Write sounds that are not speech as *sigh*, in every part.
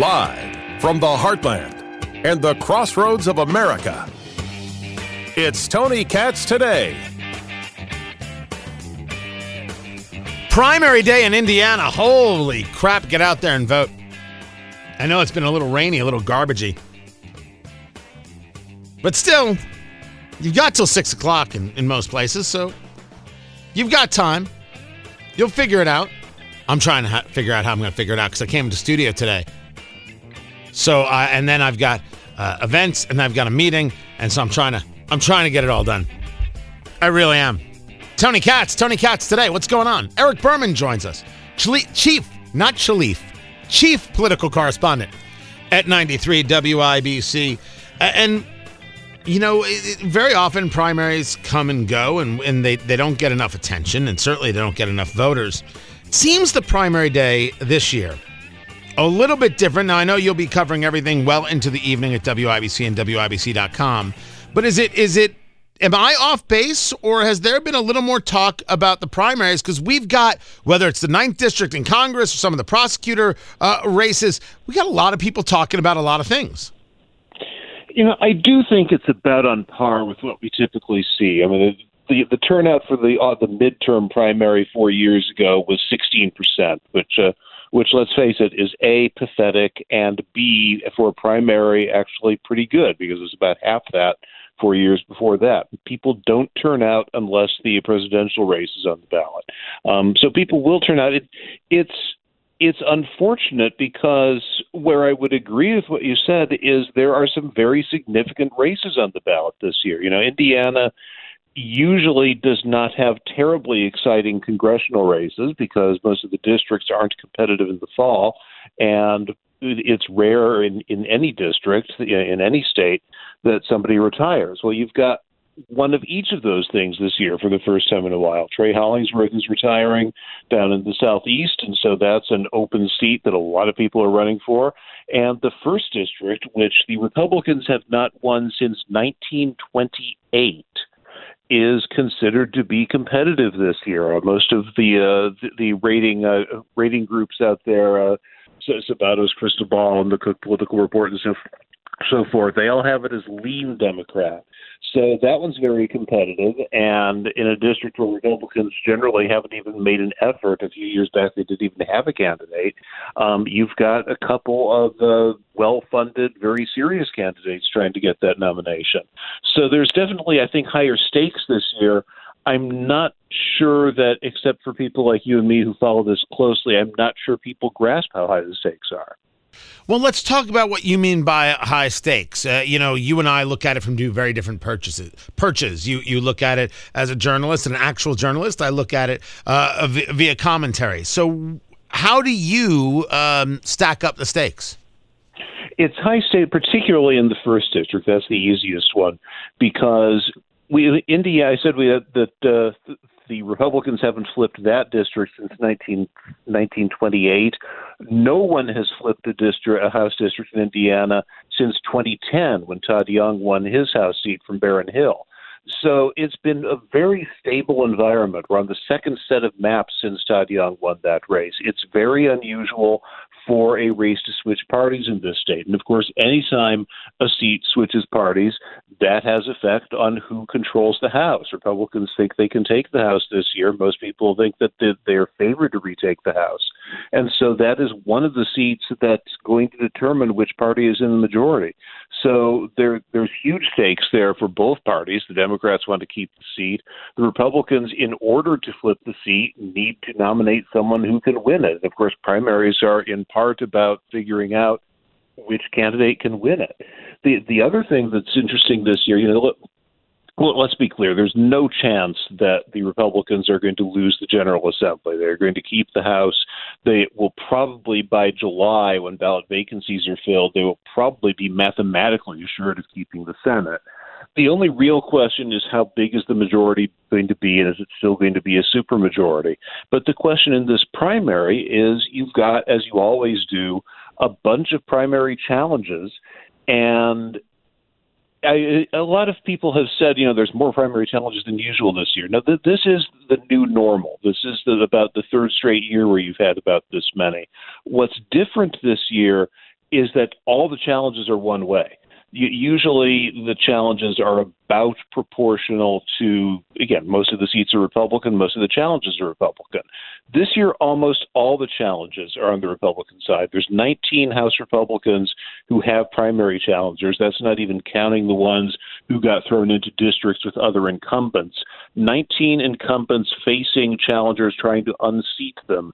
Live from the heartland and the crossroads of America, it's Tony Katz today. Primary day in Indiana. Holy crap, get out there and vote. I know it's been a little rainy, a little garbagey. But still, you've got till 6 o'clock in, in most places, so you've got time. You'll figure it out. I'm trying to ha- figure out how I'm going to figure it out because I came to studio today. So, uh, and then I've got uh, events and I've got a meeting, and so I'm trying to I'm trying to get it all done. I really am. Tony Katz, Tony Katz today. What's going on? Eric Berman joins us. Chief, not Chalif, chief political correspondent at 93 WIBC. And, you know, very often primaries come and go and, and they, they don't get enough attention, and certainly they don't get enough voters. Seems the primary day this year a little bit different. Now, I know you'll be covering everything well into the evening at WIBC and WIBC.com, but is it is it am I off base or has there been a little more talk about the primaries? Because we've got, whether it's the ninth district in Congress or some of the prosecutor uh, races, we got a lot of people talking about a lot of things. You know, I do think it's about on par with what we typically see. I mean, the the turnout for the uh, the midterm primary four years ago was 16 percent, which uh, which let's face it is a pathetic and b for a primary actually pretty good because it was about half that four years before that. People don't turn out unless the presidential race is on the ballot. Um, so people will turn out. It, it's it's unfortunate because where I would agree with what you said is there are some very significant races on the ballot this year. You know, Indiana usually does not have terribly exciting congressional races because most of the districts aren't competitive in the fall, and it's rare in, in any district, in any state, that somebody retires. Well, you've got one of each of those things this year for the first time in a while. Trey Hollingsworth is retiring down in the southeast, and so that's an open seat that a lot of people are running for. And the first district, which the Republicans have not won since 1928 is considered to be competitive this year. Uh, most of the uh, the, rating uh, rating groups out there, uh, Sabato's Crystal Ball and the Cook Political Report and so so forth, they all have it as lean Democrat. So that one's very competitive. And in a district where Republicans generally haven't even made an effort, a few years back they didn't even have a candidate, um, you've got a couple of uh, well funded, very serious candidates trying to get that nomination. So there's definitely, I think, higher stakes this year. I'm not sure that, except for people like you and me who follow this closely, I'm not sure people grasp how high the stakes are. Well, let's talk about what you mean by high stakes. Uh, you know, you and I look at it from two very different purchases. Purchase. You you look at it as a journalist, an actual journalist. I look at it uh, via commentary. So, how do you um, stack up the stakes? It's high state, particularly in the first district. That's the easiest one because we India. I said we had that uh, the Republicans haven't flipped that district since 19, 1928. No one has flipped a district, a House district in Indiana since 2010, when Todd Young won his House seat from Baron Hill. So it's been a very stable environment. We're on the second set of maps since Todd Young won that race. It's very unusual for a race to switch parties in this state. And of course, anytime a seat switches parties, that has effect on who controls the House. Republicans think they can take the House this year. Most people think that they're favored to retake the House. And so that is one of the seats that's going to determine which party is in the majority. So there, there's huge stakes there for both parties. The Democrats want to keep the seat. The Republicans, in order to flip the seat, need to nominate someone who can win it. Of course, primaries are in part about figuring out which candidate can win it. The the other thing that's interesting this year, you know, well, let's be clear. There's no chance that the Republicans are going to lose the General Assembly. They're going to keep the House. They will probably, by July, when ballot vacancies are filled, they will probably be mathematically assured of keeping the Senate. The only real question is how big is the majority going to be, and is it still going to be a supermajority? But the question in this primary is you've got, as you always do, a bunch of primary challenges, and I, a lot of people have said, you know, there's more primary challenges than usual this year. Now, th- this is the new normal. This is the, about the third straight year where you've had about this many. What's different this year is that all the challenges are one way usually the challenges are about proportional to again most of the seats are republican most of the challenges are republican. This year almost all the challenges are on the republican side. There's 19 house republicans who have primary challengers. That's not even counting the ones who got thrown into districts with other incumbents. 19 incumbents facing challengers trying to unseat them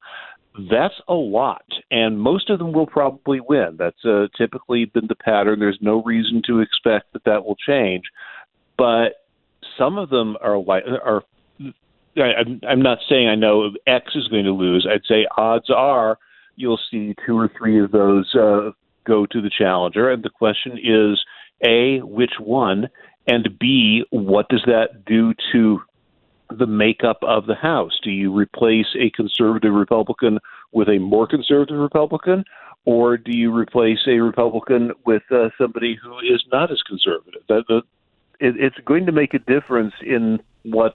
that's a lot, and most of them will probably win. That's uh, typically been the pattern. There's no reason to expect that that will change, but some of them are like are. I'm, I'm not saying I know X is going to lose. I'd say odds are you'll see two or three of those uh, go to the challenger, and the question is a which one, and b what does that do to the makeup of the House? Do you replace a conservative Republican with a more conservative Republican, or do you replace a Republican with uh, somebody who is not as conservative? That, that it, it's going to make a difference in what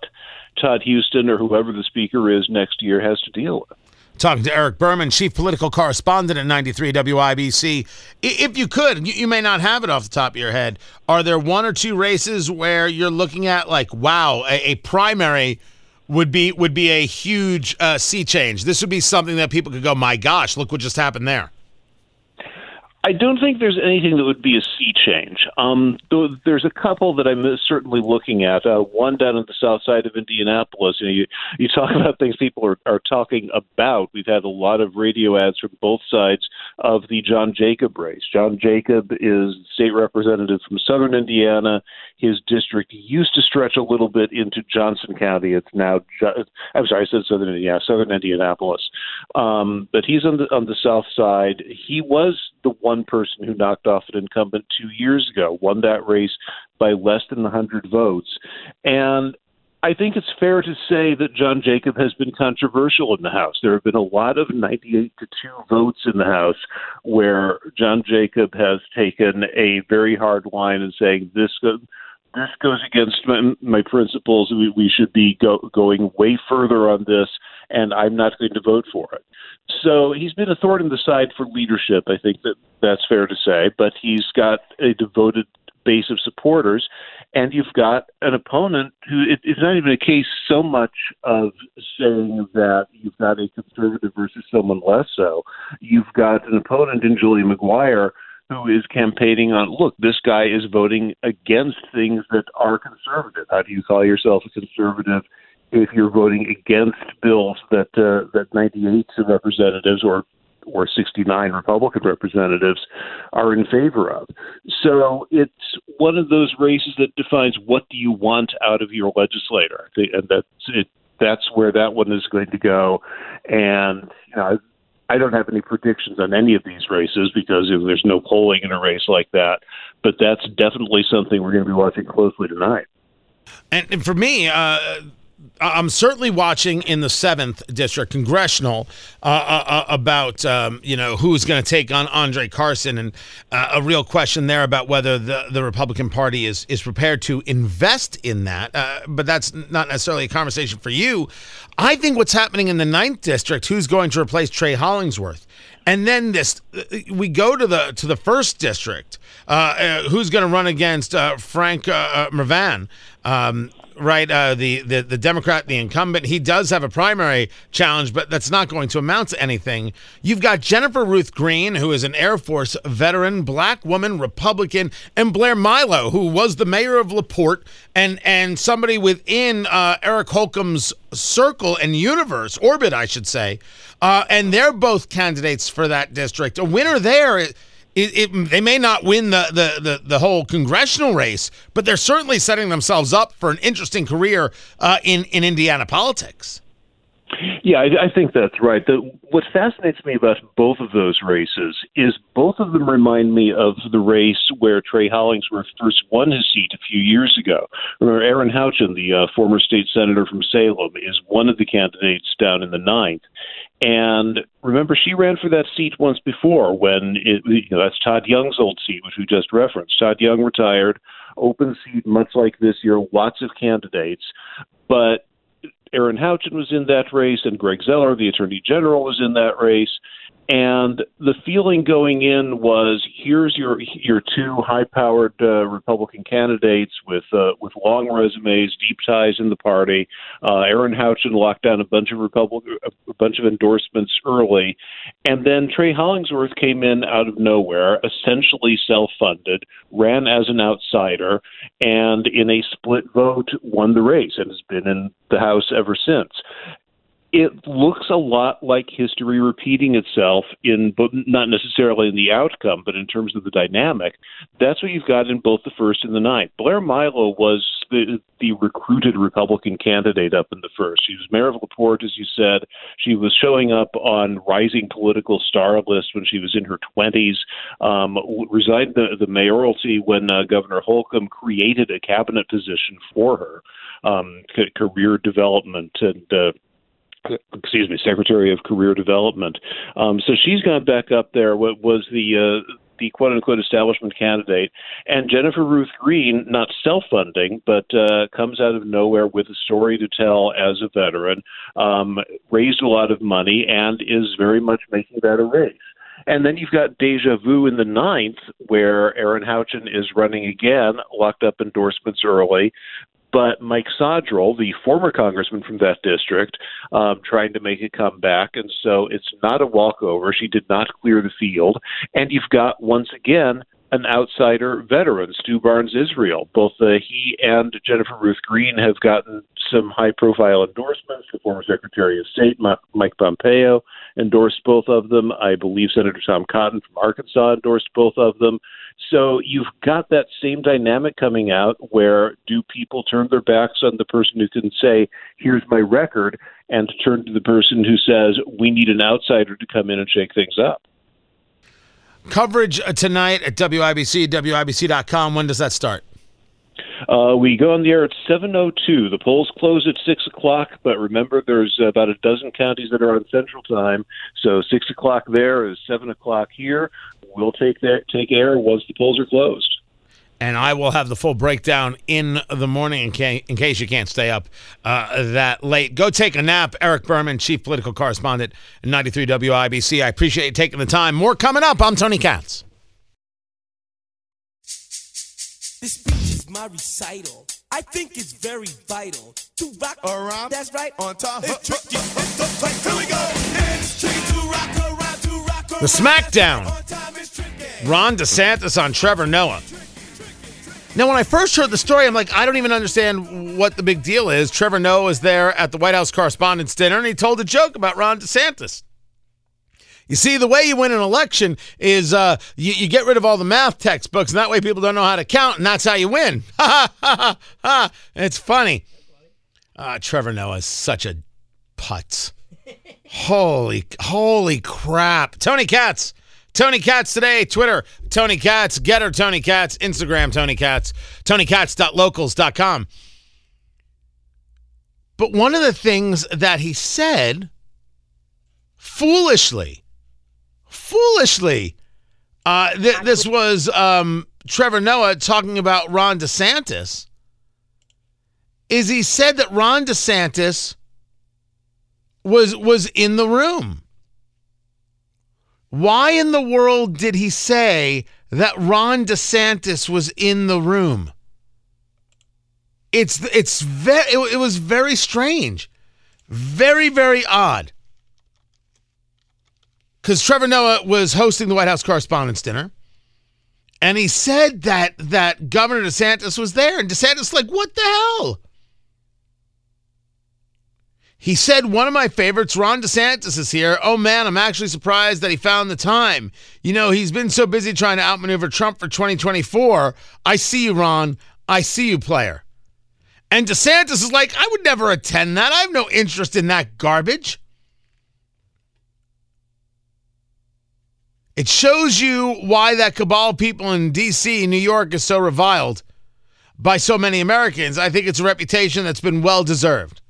Todd Huston or whoever the speaker is next year has to deal with. Talking to Eric Berman, chief political correspondent at 93 WIBC. If you could, you may not have it off the top of your head, are there one or two races where you're looking at like, wow, a, a primary would be would be a huge uh, sea change? This would be something that people could go, my gosh, look what just happened there. I don't think there's anything that would be a sea change. Um, there's a couple that I'm certainly looking at. Uh, one down on the south side of Indianapolis. You, know, you, you talk *laughs* about things people are, are talking about. We've had a lot of radio ads from both sides of the John Jacob race. John Jacob is state representative from southern Indiana. His district used to stretch a little bit into Johnson County. It's now, I'm sorry, I said southern Indiana, southern Indianapolis. Um, but he's on the on the south side. He was the one person who knocked off an incumbent two years ago, won that race by less than 100 votes. And I think it's fair to say that John Jacob has been controversial in the House. There have been a lot of 98 to 2 votes in the House where John Jacob has taken a very hard line and saying this this goes against my, my principles. We, we should be go, going way further on this, and I'm not going to vote for it. So he's been a thorn in the side for leadership. I think that that's fair to say. But he's got a devoted base of supporters, and you've got an opponent who it, it's not even a case so much of saying that you've got a conservative versus someone less so. You've got an opponent in Julie McGuire who is campaigning on look, this guy is voting against things that are conservative. How do you call yourself a conservative if you're voting against bills that uh, that 98 representatives or or 69 Republican representatives are in favor of. So it's one of those races that defines what do you want out of your legislator, and that's it. That's where that one is going to go. And you know, I don't have any predictions on any of these races because there's no polling in a race like that. But that's definitely something we're going to be watching closely tonight. And, and for me, uh, I'm certainly watching in the seventh district congressional uh, uh, uh about um, you know who's going to take on Andre Carson and uh, a real question there about whether the, the Republican Party is is prepared to invest in that. Uh, but that's not necessarily a conversation for you. I think what's happening in the ninth district, who's going to replace Trey Hollingsworth, and then this uh, we go to the to the first district. who's going to run against Frank Mrvan. Um, right? Uh, the, the the Democrat, the incumbent, he does have a primary challenge, but that's not going to amount to anything. You've got Jennifer Ruth Green, who is an Air Force veteran, black woman, Republican, and Blair Milo, who was the mayor of LaPorte, and and somebody within uh, Eric Holcomb's circle and universe orbit, I should say, uh, and they're both candidates for that district. A winner there it, it, they may not win the, the, the, the, whole congressional race, but they're certainly setting themselves up for an interesting career uh, in, in Indiana politics. Yeah, I, I think that's right. The, what fascinates me about both of those races is both of them remind me of the race where Trey Hollingsworth first won his seat a few years ago. Remember, Erin Houchin, the uh, former state senator from Salem, is one of the candidates down in the ninth. And remember, she ran for that seat once before when it, you know, that's Todd Young's old seat, which we just referenced. Todd Young retired, open seat, much like this year, lots of candidates. But Erin Houchin was in that race, and Greg Zoeller, the Attorney General, was in that race. And the feeling going in was here's your your two high-powered uh, Republican candidates with uh, with long resumes, deep ties in the party. Uh, Erin Houchin locked down a bunch of Republican a bunch of endorsements early, and then Trey Hollingsworth came in out of nowhere, essentially self-funded, ran as an outsider, and in a split vote won the race and has been in the House ever since it looks a lot like history repeating itself in but not necessarily in the outcome, but in terms of the dynamic. That's what you've got in both the first and the ninth. Blair Milo was the the recruited Republican candidate up in the first. She was mayor of Laporte, as you said. She was showing up on rising political star lists when she was in her twenties. Um, resigned the, the mayoralty when uh, Governor Holcomb created a cabinet position for her. Um, career development and uh, excuse me, Secretary of Career Development. Um, so she's gone back up there. What was the uh, the quote unquote establishment candidate, and Jennifer Ruth Green, not self funding, but uh, comes out of nowhere with a story to tell as a veteran, um, raised a lot of money, and is very much making that a race. And then you've got deja vu in the ninth, where Erin Houchin is running again, locked up endorsements early, but Mike Sodrel, the former congressman from that district, um, trying to make a comeback. And so it's not a walkover. She did not clear the field. And you've got, once again, an outsider veteran, Stu Barnes Israel. Both uh, he and Jennifer Ruth Green have gotten some high profile endorsements. The former Secretary of State, Mike Pompeo, endorsed both of them. I believe Senator Tom Cotton from Arkansas endorsed both of them. So you've got that same dynamic coming out where do people turn their backs on the person who can say, here's my record, and turn to the person who says, we need an outsider to come in and shake things up? Coverage uh, tonight at WIBC, WIBC.com. When does that start? Uh, we go on the air at 7.02. The polls close at 6 o'clock, but remember there's about a dozen counties that are on Central Time. So 6 o'clock there is 7 o'clock here. We'll take, that, take air once the polls are closed and I will have the full breakdown in the morning in, ca- in case you can't stay up uh, that late. Go take a nap. Eric Berman, Chief Political Correspondent, 93 WIBC. I appreciate you taking the time. More coming up. I'm Tony Katz. This speech is my recital. I think it's very vital to rock around. That's right. On top. It's tricky. It's Here we go. It's tricky to rock around. To rock around. The SmackDown. Ron DeSantis on Trevor Noah. Now, when I first heard the story, I'm like, I don't even understand what the big deal is. Trevor Noah was there at the White House Correspondents' Dinner, and he told a joke about Ron DeSantis. You see, the way you win an election is uh, you, you, get rid of all the math textbooks, and that way people don't know how to count, and that's how you win. *laughs* Ha ha ha! It's funny. Uh, Trevor Noah is such a putz. holy, holy crap! Tony Katz Tony Katz today, Twitter, Tony Katz, GETTR Tony Katz, Instagram, Tony Katz, TonyKatz.locals.com. But one of the things that he said, foolishly, foolishly, uh, th- this was um, Trevor Noah talking about Ron DeSantis, is he said that Ron DeSantis was was in the room. Why in the world did he say that Ron DeSantis was in the room? It's it's very it, it was very strange. Very very odd. Cuz Trevor Noah was hosting the White House Correspondents' Dinner. And he said that that Governor DeSantis was there and DeSantis was like, "What the hell?" He said, One of my favorites, Ron DeSantis, is here. Oh man, I'm actually surprised that he found the time. You know, he's been so busy trying to outmaneuver Trump for 2024. I see you, Ron. I see you, player. And DeSantis is like, I would never attend that. I have no interest in that garbage. It shows you why that cabal people in D.C., New York, is so reviled by so many Americans. I think it's a reputation that's been well deserved.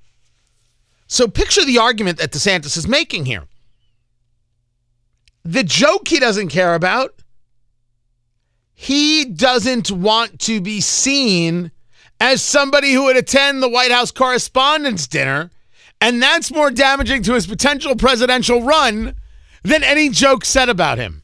So picture the argument that DeSantis is making here. The joke he doesn't care about, he doesn't want to be seen as somebody who would attend the White House Correspondents' Dinner, and that's more damaging to his potential presidential run than any joke said about him.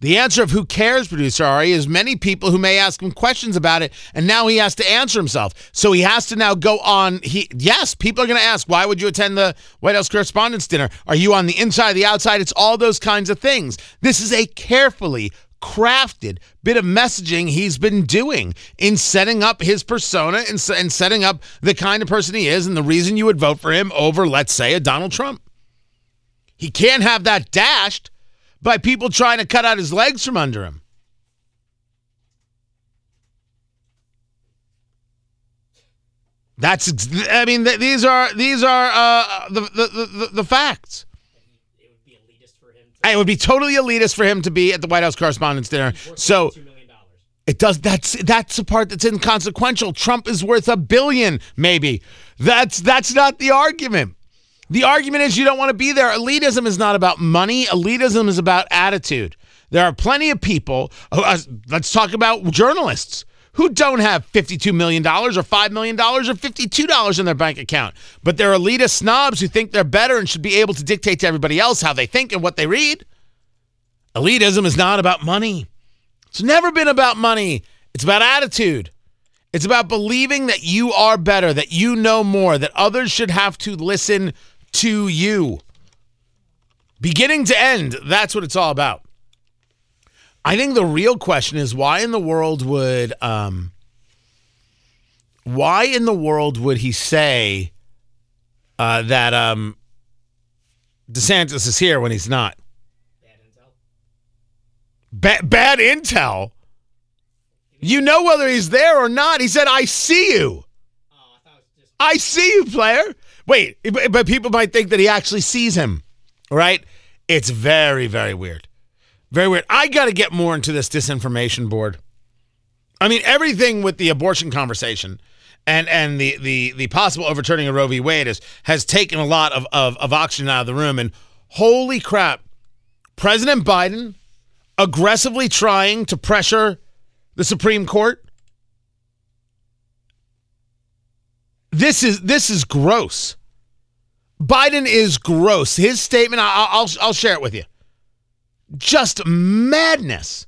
The answer of who cares, producer Ari, is many people who may ask him questions about it, and now he has to answer himself. So he has to now go on. He yes, people are going to ask, why would you attend the White House Correspondents' Dinner? Are you on the inside, the outside? It's all those kinds of things. This is a carefully crafted bit of messaging he's been doing in setting up his persona and, and setting up the kind of person he is and the reason you would vote for him over, let's say, a Donald Trump. He can't have that dashed by people trying to cut out his legs from under him. That's I mean these are these are uh, the, the, the the facts. It would be elitist for him. To- it would be totally elitist for him to be at the White House Correspondents' Dinner. So it does. That's that's the part that's inconsequential. Trump is worth a billion, maybe. That's that's not the argument. The argument is you don't want to be there. Elitism is not about money. Elitism is about attitude. There are plenty of people. Uh, let's talk about journalists who don't have $52 million or $5 million or $52 in their bank account. But they're elitist snobs who think they're better and should be able to dictate to everybody else how they think and what they read. Elitism is not about money. It's never been about money. It's about attitude. It's about believing that you are better, that you know more, that others should have to listen to you. Beginning to end, that's what it's all about. I think the real question is why in the world would um, why in the world would he say uh, that um, DeSantis is here when he's not? Bad intel. Ba- bad intel. You know whether he's there or not. He said, "I see you." Oh, I, just- I see you, player. Wait, but people might think that he actually sees him, right? It's very, very weird. Very weird. I got to get more into this disinformation board. I mean, everything with the abortion conversation and and the the the possible overturning of Roe v. Wade is, has taken a lot of, of, of oxygen out of the room. And holy crap, President Biden aggressively trying to pressure the Supreme Court This is this is gross. Biden is gross. His statement, I'll, I'll, I'll share it with you. Just madness.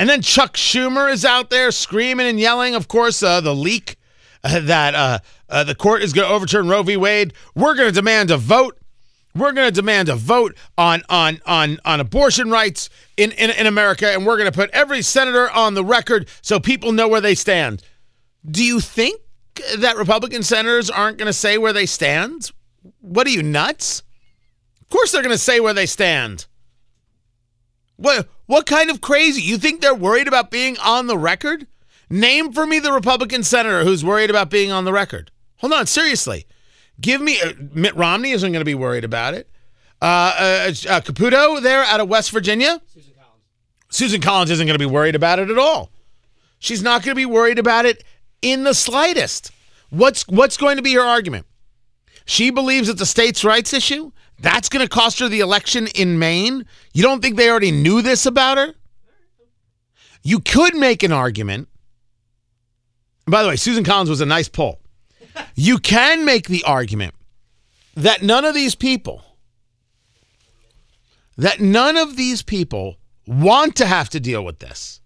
And then Chuck Schumer is out there screaming and yelling. Of course, uh, the leak uh, that uh, uh the court is going to overturn Roe v. Wade. We're going to demand a vote. We're going to demand a vote on on on on abortion rights in, in in America, and we're going to put every senator on the record so people know where they stand. Do you think that Republican senators aren't going to say where they stand? What are you nuts? Of course they're going to say where they stand. What what kind of crazy? You think they're worried about being on the record? Name for me the Republican senator who's worried about being on the record. Hold on, seriously. Give me uh, Mitt Romney isn't going to be worried about it. Uh, uh, uh, Capito there out of West Virginia. Susan Collins. Susan Collins isn't going to be worried about it at all. She's not going to be worried about it in the slightest. What's what's going to be her argument? She believes it's a states' rights issue. That's going to cost her the election in Maine. You don't think they already knew this about her? You could make an argument. By the way, Susan Collins was a nice poll. You can make the argument that none of these people, that none of these people want to have to deal with this.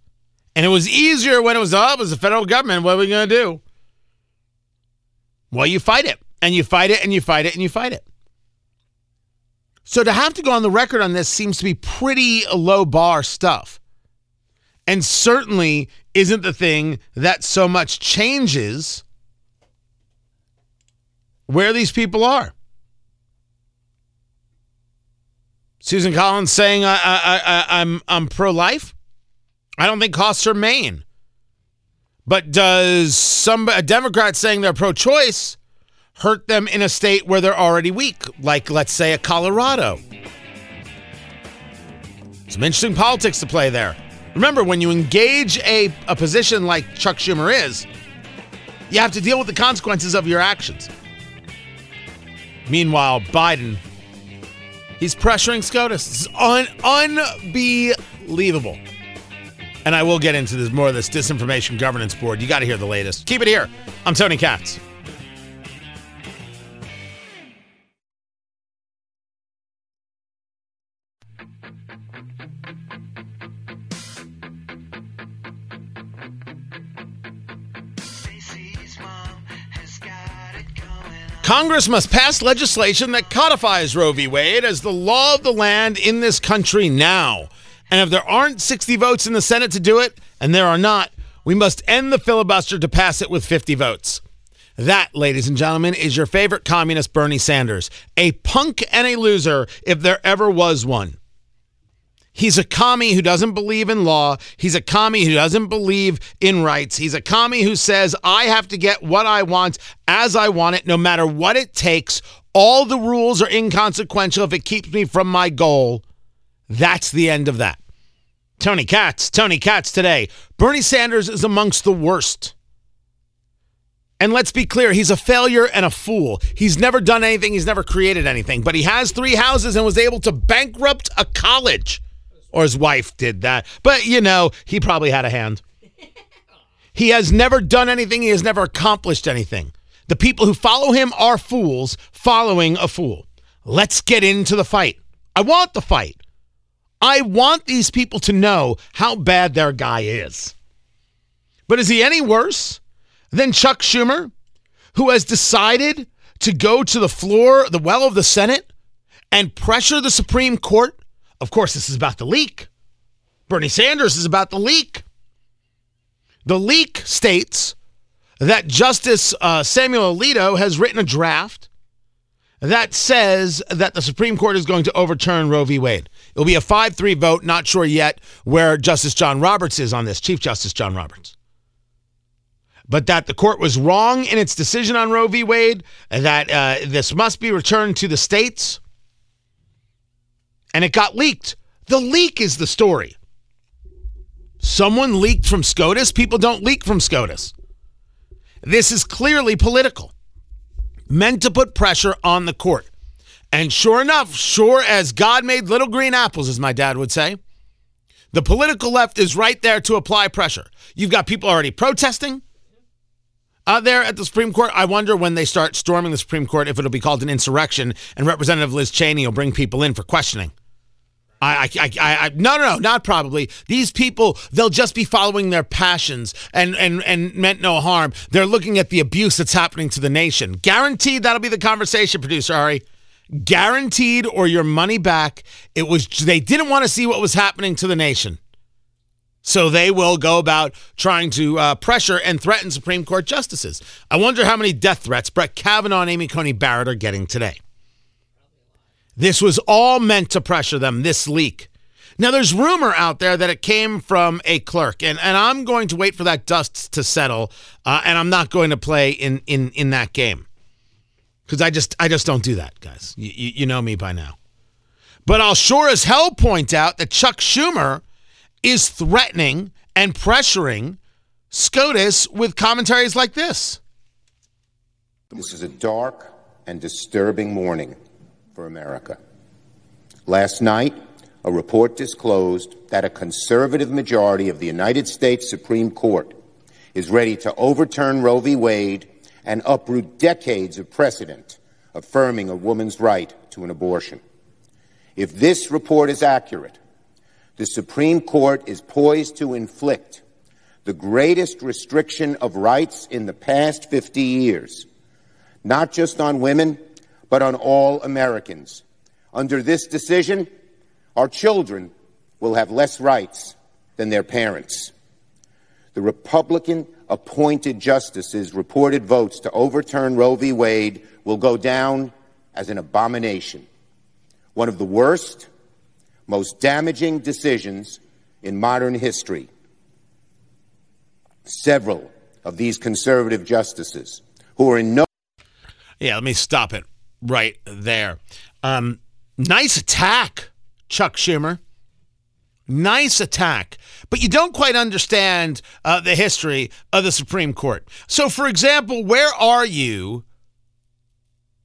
And it was easier when it was up as the federal government. What are we going to do? Well, you fight it, and you fight it, and you fight it, and you fight it. So to have to go on the record on this seems to be pretty low bar stuff. And certainly isn't the thing that so much changes where these people are. Susan Collins saying I, I, I, I'm I'm pro life. I don't think costs her Maine. But does some a Democrat saying they're pro-choice hurt them in a state where they're already weak, like let's say a Colorado? Some interesting politics to play there. Remember, when you engage a, a position like Chuck Schumer is, you have to deal with the consequences of your actions. Meanwhile, Biden, he's pressuring SCOTUS. It's un- unbelievable. And I will get into this more of this disinformation governance board. You got to hear the latest. Keep it here. I'm Tony Katz. Congress must pass legislation that codifies Roe v. Wade as the law of the land in this country now. And if there aren't 60 votes in the Senate to do it, and there are not, we must end the filibuster to pass it with 50 votes. That, ladies and gentlemen, is your favorite communist Bernie Sanders, a punk and a loser if there ever was one. He's a commie who doesn't believe in law. He's a commie who doesn't believe in rights. He's a commie who says, I have to get what I want as I want it, no matter what it takes. All the rules are inconsequential if it keeps me from my goal. That's the end of that. Tony Katz, Tony Katz today. Bernie Sanders is amongst the worst. And let's be clear, he's a failure and a fool. He's never done anything, he's never created anything, but he has three houses and was able to bankrupt a college or his wife did that. But, you know, he probably had a hand. He has never done anything, he has never accomplished anything. The people who follow him are fools following a fool. Let's get into the fight. I want the fight. I want these people to know how bad their guy is. But is he any worse than Chuck Schumer, who has decided to go to the floor, the well of the Senate, and pressure the Supreme Court of course, this is about the leak. Bernie Sanders is about the leak. The leak states that Justice uh, Samuel Alito has written a draft that says that the Supreme Court is going to overturn Roe v. Wade. It'll be a 5 3 vote, not sure yet where Justice John Roberts is on this, Chief Justice John Roberts. But that the court was wrong in its decision on Roe v. Wade, that uh, this must be returned to the states and it got leaked. The leak is the story. Someone leaked from SCOTUS. People don't leak from SCOTUS. This is clearly political, meant to put pressure on the court. And sure enough, sure as God made little green apples, as my dad would say, the political left is right there to apply pressure. You've got people already protesting out there at the Supreme Court. I wonder when they start storming the Supreme Court if it'll be called an insurrection and Representative Liz Cheney will bring people in for questioning. I, I, I, I, no, no, no, not probably. These people, they'll just be following their passions and, and, and meant no harm. They're looking at the abuse that's happening to the nation. Guaranteed that'll be the conversation, producer Ari. Guaranteed or your money back. It was, they didn't want to see what was happening to the nation. So they will go about trying to uh, pressure and threaten Supreme Court justices. I wonder how many death threats Brett Kavanaugh and Amy Coney Barrett are getting today. This was all meant to pressure them, this leak. Now, there's rumor out there that it came from a clerk, and, and I'm going to wait for that dust to settle, uh, and I'm not going to play in, in, in that game because I just I just don't do that, guys. You, you, you know me by now. But I'll sure as hell point out that Chuck Schumer is threatening and pressuring SCOTUS with commentaries like this. This is a dark and disturbing morning for America. Last night, a report disclosed that a conservative majority of the United States Supreme Court is ready to overturn Roe v. Wade and uproot decades of precedent affirming a woman's right to an abortion. If this report is accurate, the Supreme Court is poised to inflict the greatest restriction of rights in the past 50 years, not just on women, but on all Americans. Under this decision, our children will have less rights than their parents. The Republican appointed justices' reported votes to overturn Roe v. Wade will go down as an abomination, one of the worst, most damaging decisions in modern history. Several of these conservative justices, who are in no yeah, let me stop it right there. Um, nice attack, Chuck Schumer. Nice attack. But you don't quite understand uh, the history of the Supreme Court. So, for example, where are you,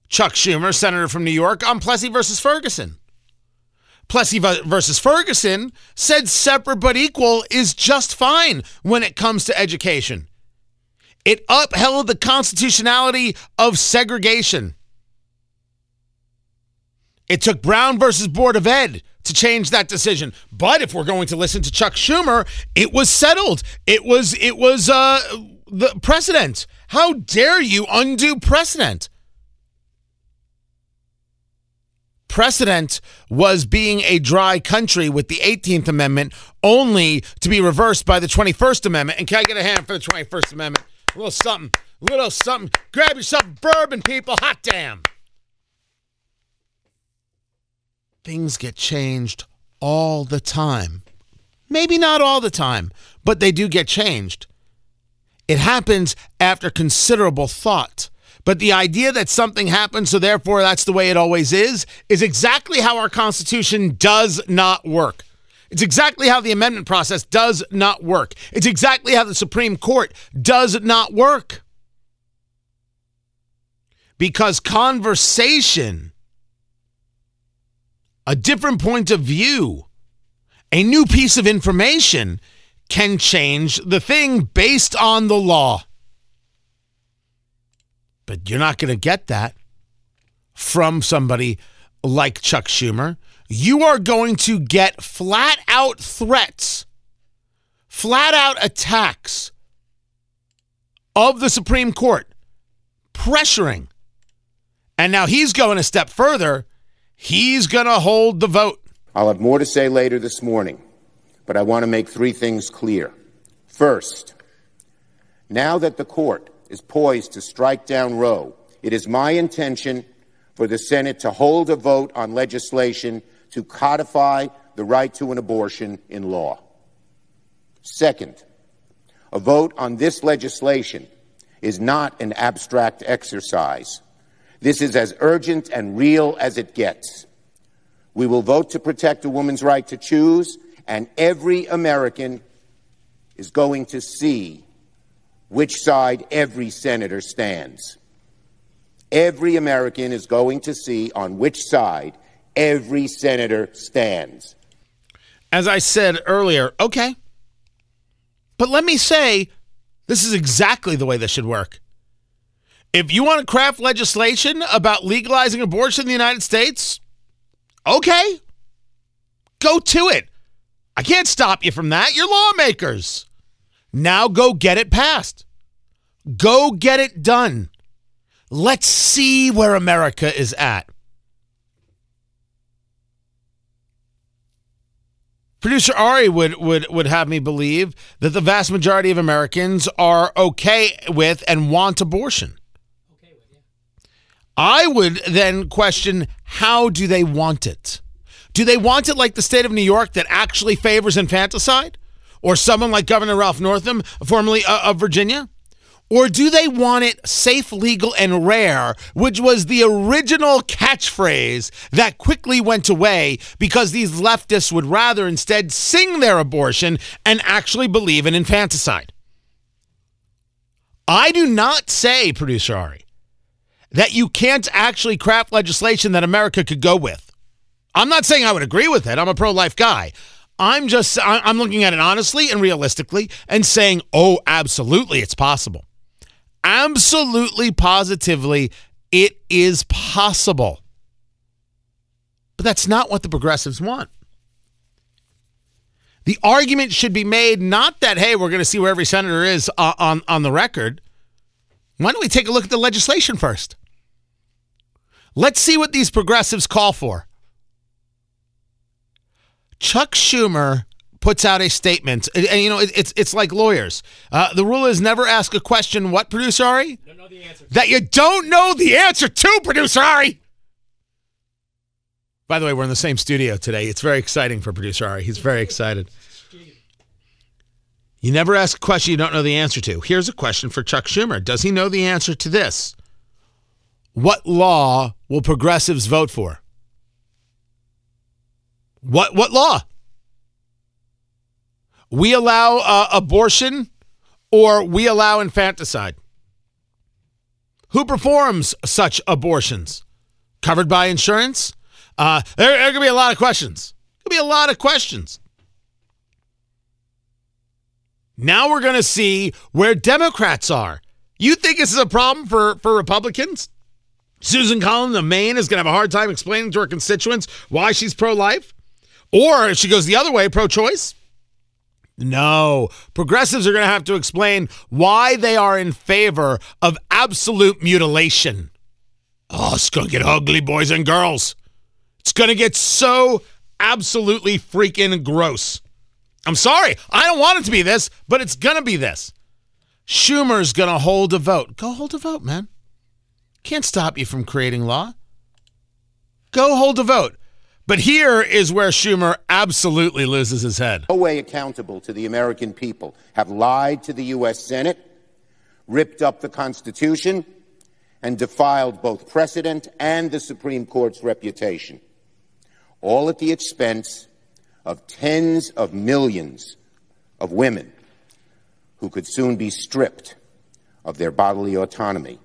Chuck Schumer, senator from New York, on Plessy versus Ferguson? Plessy versus Ferguson said separate but equal is just fine when it comes to education. It upheld the constitutionality of segregation. It took Brown versus Board of Ed to change that decision. But if we're going to listen to Chuck Schumer, it was settled. It was it was uh the precedent. How dare you undo precedent? Precedent was being a dry country with the 18th Amendment, only to be reversed by the 21st Amendment. And can I get a hand for the 21st Amendment? A little something, a little something. Grab yourself bourbon, people. Hot damn. Things get changed all the time. Maybe not all the time, but they do get changed. It happens after considerable thought. But the idea that something happens, so therefore that's the way it always is, is exactly how our Constitution does not work. It's exactly how the amendment process does not work. It's exactly how the Supreme Court does not work. Because conversation, a different point of view, a new piece of information can change the thing based on the law. But you're not going to get that from somebody like Chuck Schumer. You are going to get flat out threats, flat out attacks of the Supreme Court, pressuring. And now he's going a step further. He's going to hold the vote. I'll have more to say later this morning, but I want to make three things clear. First, now that the court is poised to strike down Roe, it is my intention for the Senate to hold a vote on legislation to codify the right to an abortion in law. Second, a vote on this legislation is not an abstract exercise. This is as urgent and real as it gets. We will vote to protect a woman's right to choose, and every American is going to see which side every senator stands. Every American is going to see on which side every senator stands. As I said earlier, okay. But let me say, this is exactly the way this should work. If you want to craft legislation about legalizing abortion in the United States, okay, go to it. I can't stop you from that. You're lawmakers. Now go get it passed. Go get it done. Let's see where America is at. Producer Ari would, would, would have me believe that the vast majority of Americans are okay with and want abortion. I would then question how do they want it? Do they want it like the state of New York that actually favors infanticide? or someone like Governor Ralph Northam, formerly uh, of Virginia? Or do they want it safe, legal, and rare, which was the original catchphrase that quickly went away because these leftists would rather instead sing their abortion and actually believe in infanticide? I do not say, producer Ari, that you can't actually craft legislation that America could go with. I'm not saying I would agree with it. I'm a pro life guy. I'm just I'm looking at it honestly and realistically and saying, "Oh, absolutely it's possible." Absolutely positively it is possible. But that's not what the progressives want. The argument should be made not that hey, we're going to see where every senator is uh, on on the record. Why don't we take a look at the legislation first? Let's see what these progressives call for. Chuck Schumer puts out a statement, and, and you know it, it's it's like lawyers. Uh, the rule is never ask a question. What, producer Ari? Don't know the answer. That you don't know the answer to, producer Ari. By the way, we're in the same studio today. It's very exciting for producer Ari. He's very excited. You never ask a question you don't know the answer to. Here's a question for Chuck Schumer. Does he know the answer to this? What law will progressives vote for? What what law? We allow uh, abortion or we allow infanticide? Who performs such abortions? Covered by insurance? Uh, there, there to be a lot of questions. There'll be a lot of questions. Now we're going to see where Democrats are. You think this is a problem for, for Republicans? Susan Collins of Maine is going to have a hard time explaining to her constituents why she's pro life? Or if she goes the other way, pro choice? No. Progressives are going to have to explain why they are in favor of absolute mutilation. Oh, it's going to get ugly, boys and girls. It's going to get so absolutely freaking gross. I'm sorry. I don't want it to be this, but it's going to be this. Schumer's going to hold a vote. Go hold a vote, man. Can't stop you from creating law. Go hold a vote. But here is where Schumer absolutely loses his head. No way accountable to the American people, have lied to the U.S. Senate, ripped up the Constitution, and defiled both precedent and the Supreme Court's reputation, all at the expense of tens of millions of women who could soon be stripped of their bodily autonomy.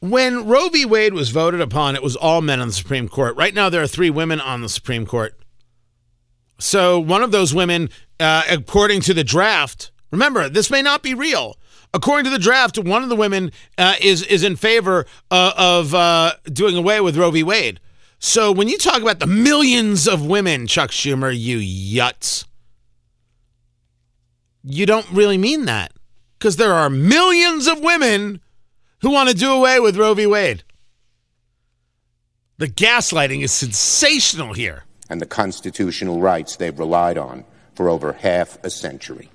When Roe v. Wade was voted upon, it was all men on the Supreme Court. Right now, there are three women on the Supreme Court. So, one of those women, uh, according to the draft, remember, this may not be real. According to the draft, one of the women uh, is is in favor uh, of uh, doing away with Roe v. Wade. So, when you talk about the millions of women, Chuck Schumer, you yuts, you don't really mean that because there are millions of women who want to do away with Roe v. Wade. The gaslighting is sensational here. And the constitutional rights they've relied on for over half a century.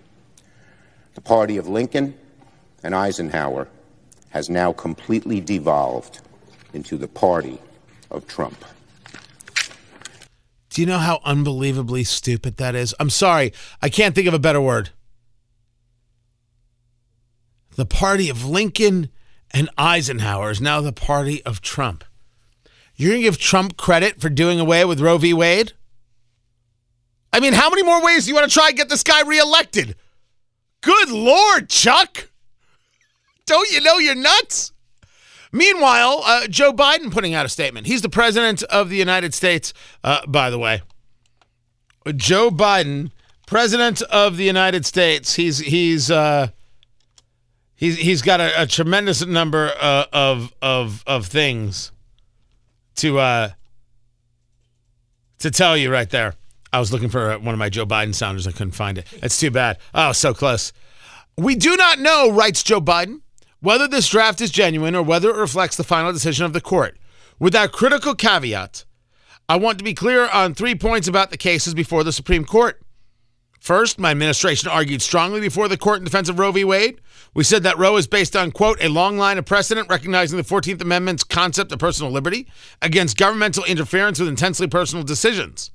The party of Lincoln and Eisenhower has now completely devolved into the party of Trump. Do you know how unbelievably stupid that is? I'm sorry, I can't think of a better word. The party of Lincoln and Eisenhower is now the party of Trump. You're going to give Trump credit for doing away with Roe v. Wade? I mean, how many more ways do you want to try and get this guy reelected? Good Lord, Chuck. Don't you know you're nuts? Meanwhile, uh, Joe Biden putting out a statement. He's the president of the United States, uh, by the way. Joe Biden, president of the United States. He's he's uh, he's he's got a, a tremendous number uh, of of of things to uh, to tell you right there. I was looking for one of my Joe Biden sounders. I couldn't find it. That's too bad. Oh, so close. We do not know, writes Joe Biden, whether this draft is genuine or whether it reflects the final decision of the court. With that critical caveat, I want to be clear on three points about the cases before the Supreme Court. First, my administration argued strongly before the court in defense of Roe v. Wade. We said that Roe is based on, quote, a long line of precedent recognizing the 14th Amendment's concept of personal liberty against governmental interference with intensely personal decisions.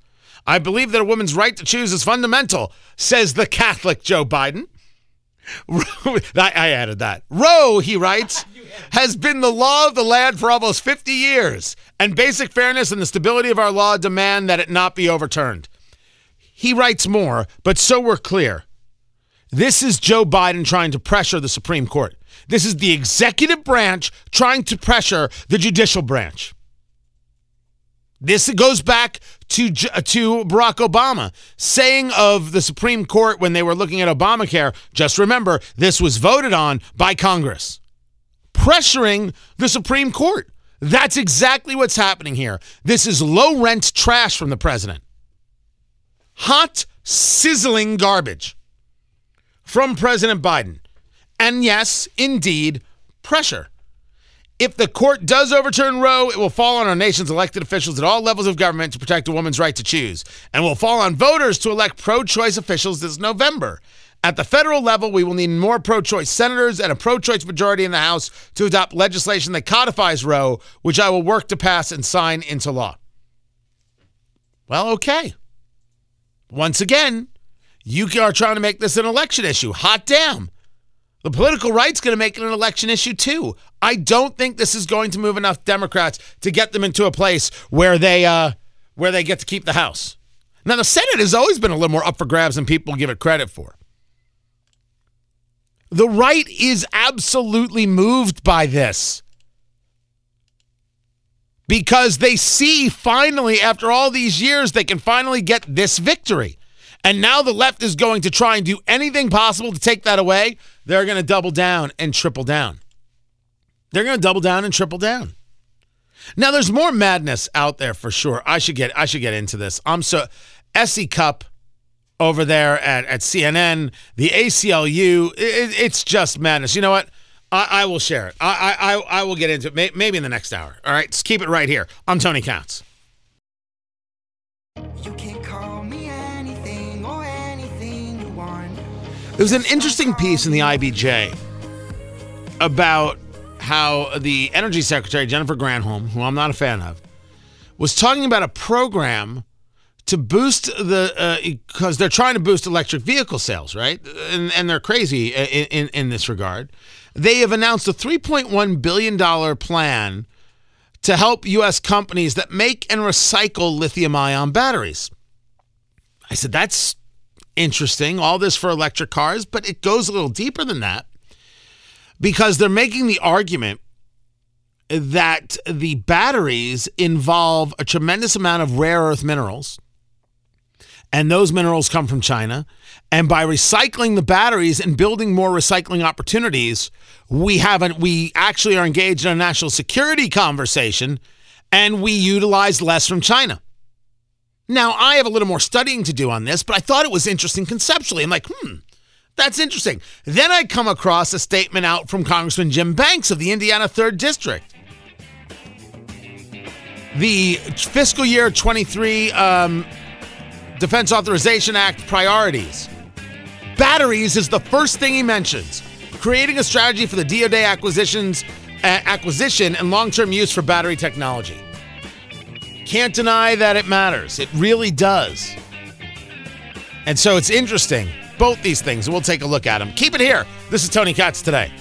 I believe that a woman's right to choose is fundamental, says the Catholic Joe Biden. *laughs* I added that. Roe, he writes, has been the law of the land for almost 50 years, and basic fairness and the stability of our law demand that it not be overturned. He writes more, but so we're clear. This is Joe Biden trying to pressure the Supreme Court. This is the executive branch trying to pressure the judicial branch. This goes back to uh, to Barack Obama saying of the Supreme Court when they were looking at Obamacare. Just remember, this was voted on by Congress, pressuring the Supreme Court. That's exactly what's happening here. This is low rent trash from the president. Hot, sizzling garbage from President Biden. And yes, indeed, pressure. If the court does overturn Roe, it will fall on our nation's elected officials at all levels of government to protect a woman's right to choose, and will fall on voters to elect pro choice officials this November. At the federal level, we will need more pro choice senators and a pro choice majority in the House to adopt legislation that codifies Roe, which I will work to pass and sign into law. Well, okay. Once again, you are trying to make this an election issue. Hot damn. The political right's going to make it an election issue too. I don't think this is going to move enough Democrats to get them into a place where they uh, where they get to keep the House. Now the Senate has always been a little more up for grabs than people give it credit for. The right is absolutely moved by this. Because they see finally, after all these years, they can finally get this victory. And now the left is going to try and do anything possible to take that away they're going to double down and triple down. They're going to double down and triple down. Now there's more madness out there for sure. I should get I should get into this. I'm so SE Cupp over there at, at CNN, the ACLU. It, it's just madness. You know what? I, I will share it. I, I I will get into it may, maybe in the next hour. All right, just keep it right here. I'm Tony Katz. You can call me anything or anything you want. There was an interesting piece in the IBJ about how the Energy Secretary, Jennifer Granholm, who I'm not a fan of, was talking about a program to boost the, because uh, they're trying to boost electric vehicle sales, right? And, and they're crazy in, in, in this regard. They have announced a $3.1 billion plan to help U.S. companies that make and recycle lithium ion batteries. I said, that's interesting. All this for electric cars, but it goes a little deeper than that because they're making the argument that the batteries involve a tremendous amount of rare earth minerals and those minerals come from China and by recycling the batteries and building more recycling opportunities we haven't we actually are engaged in a national security conversation and we utilize less from China now I have a little more studying to do on this but I thought it was interesting conceptually I'm like hmm that's interesting. Then I come across a statement out from Congressman Jim Banks of the Indiana 3rd District. The fiscal year 23 um, Defense Authorization Act priorities. Batteries is the first thing he mentions. Creating a strategy for the DoD acquisitions, uh, acquisition and long-term use for battery technology. Can't deny that it matters. It really does. And so it's interesting both these things. We'll take a look at them. Keep it here. This is Tony Katz today.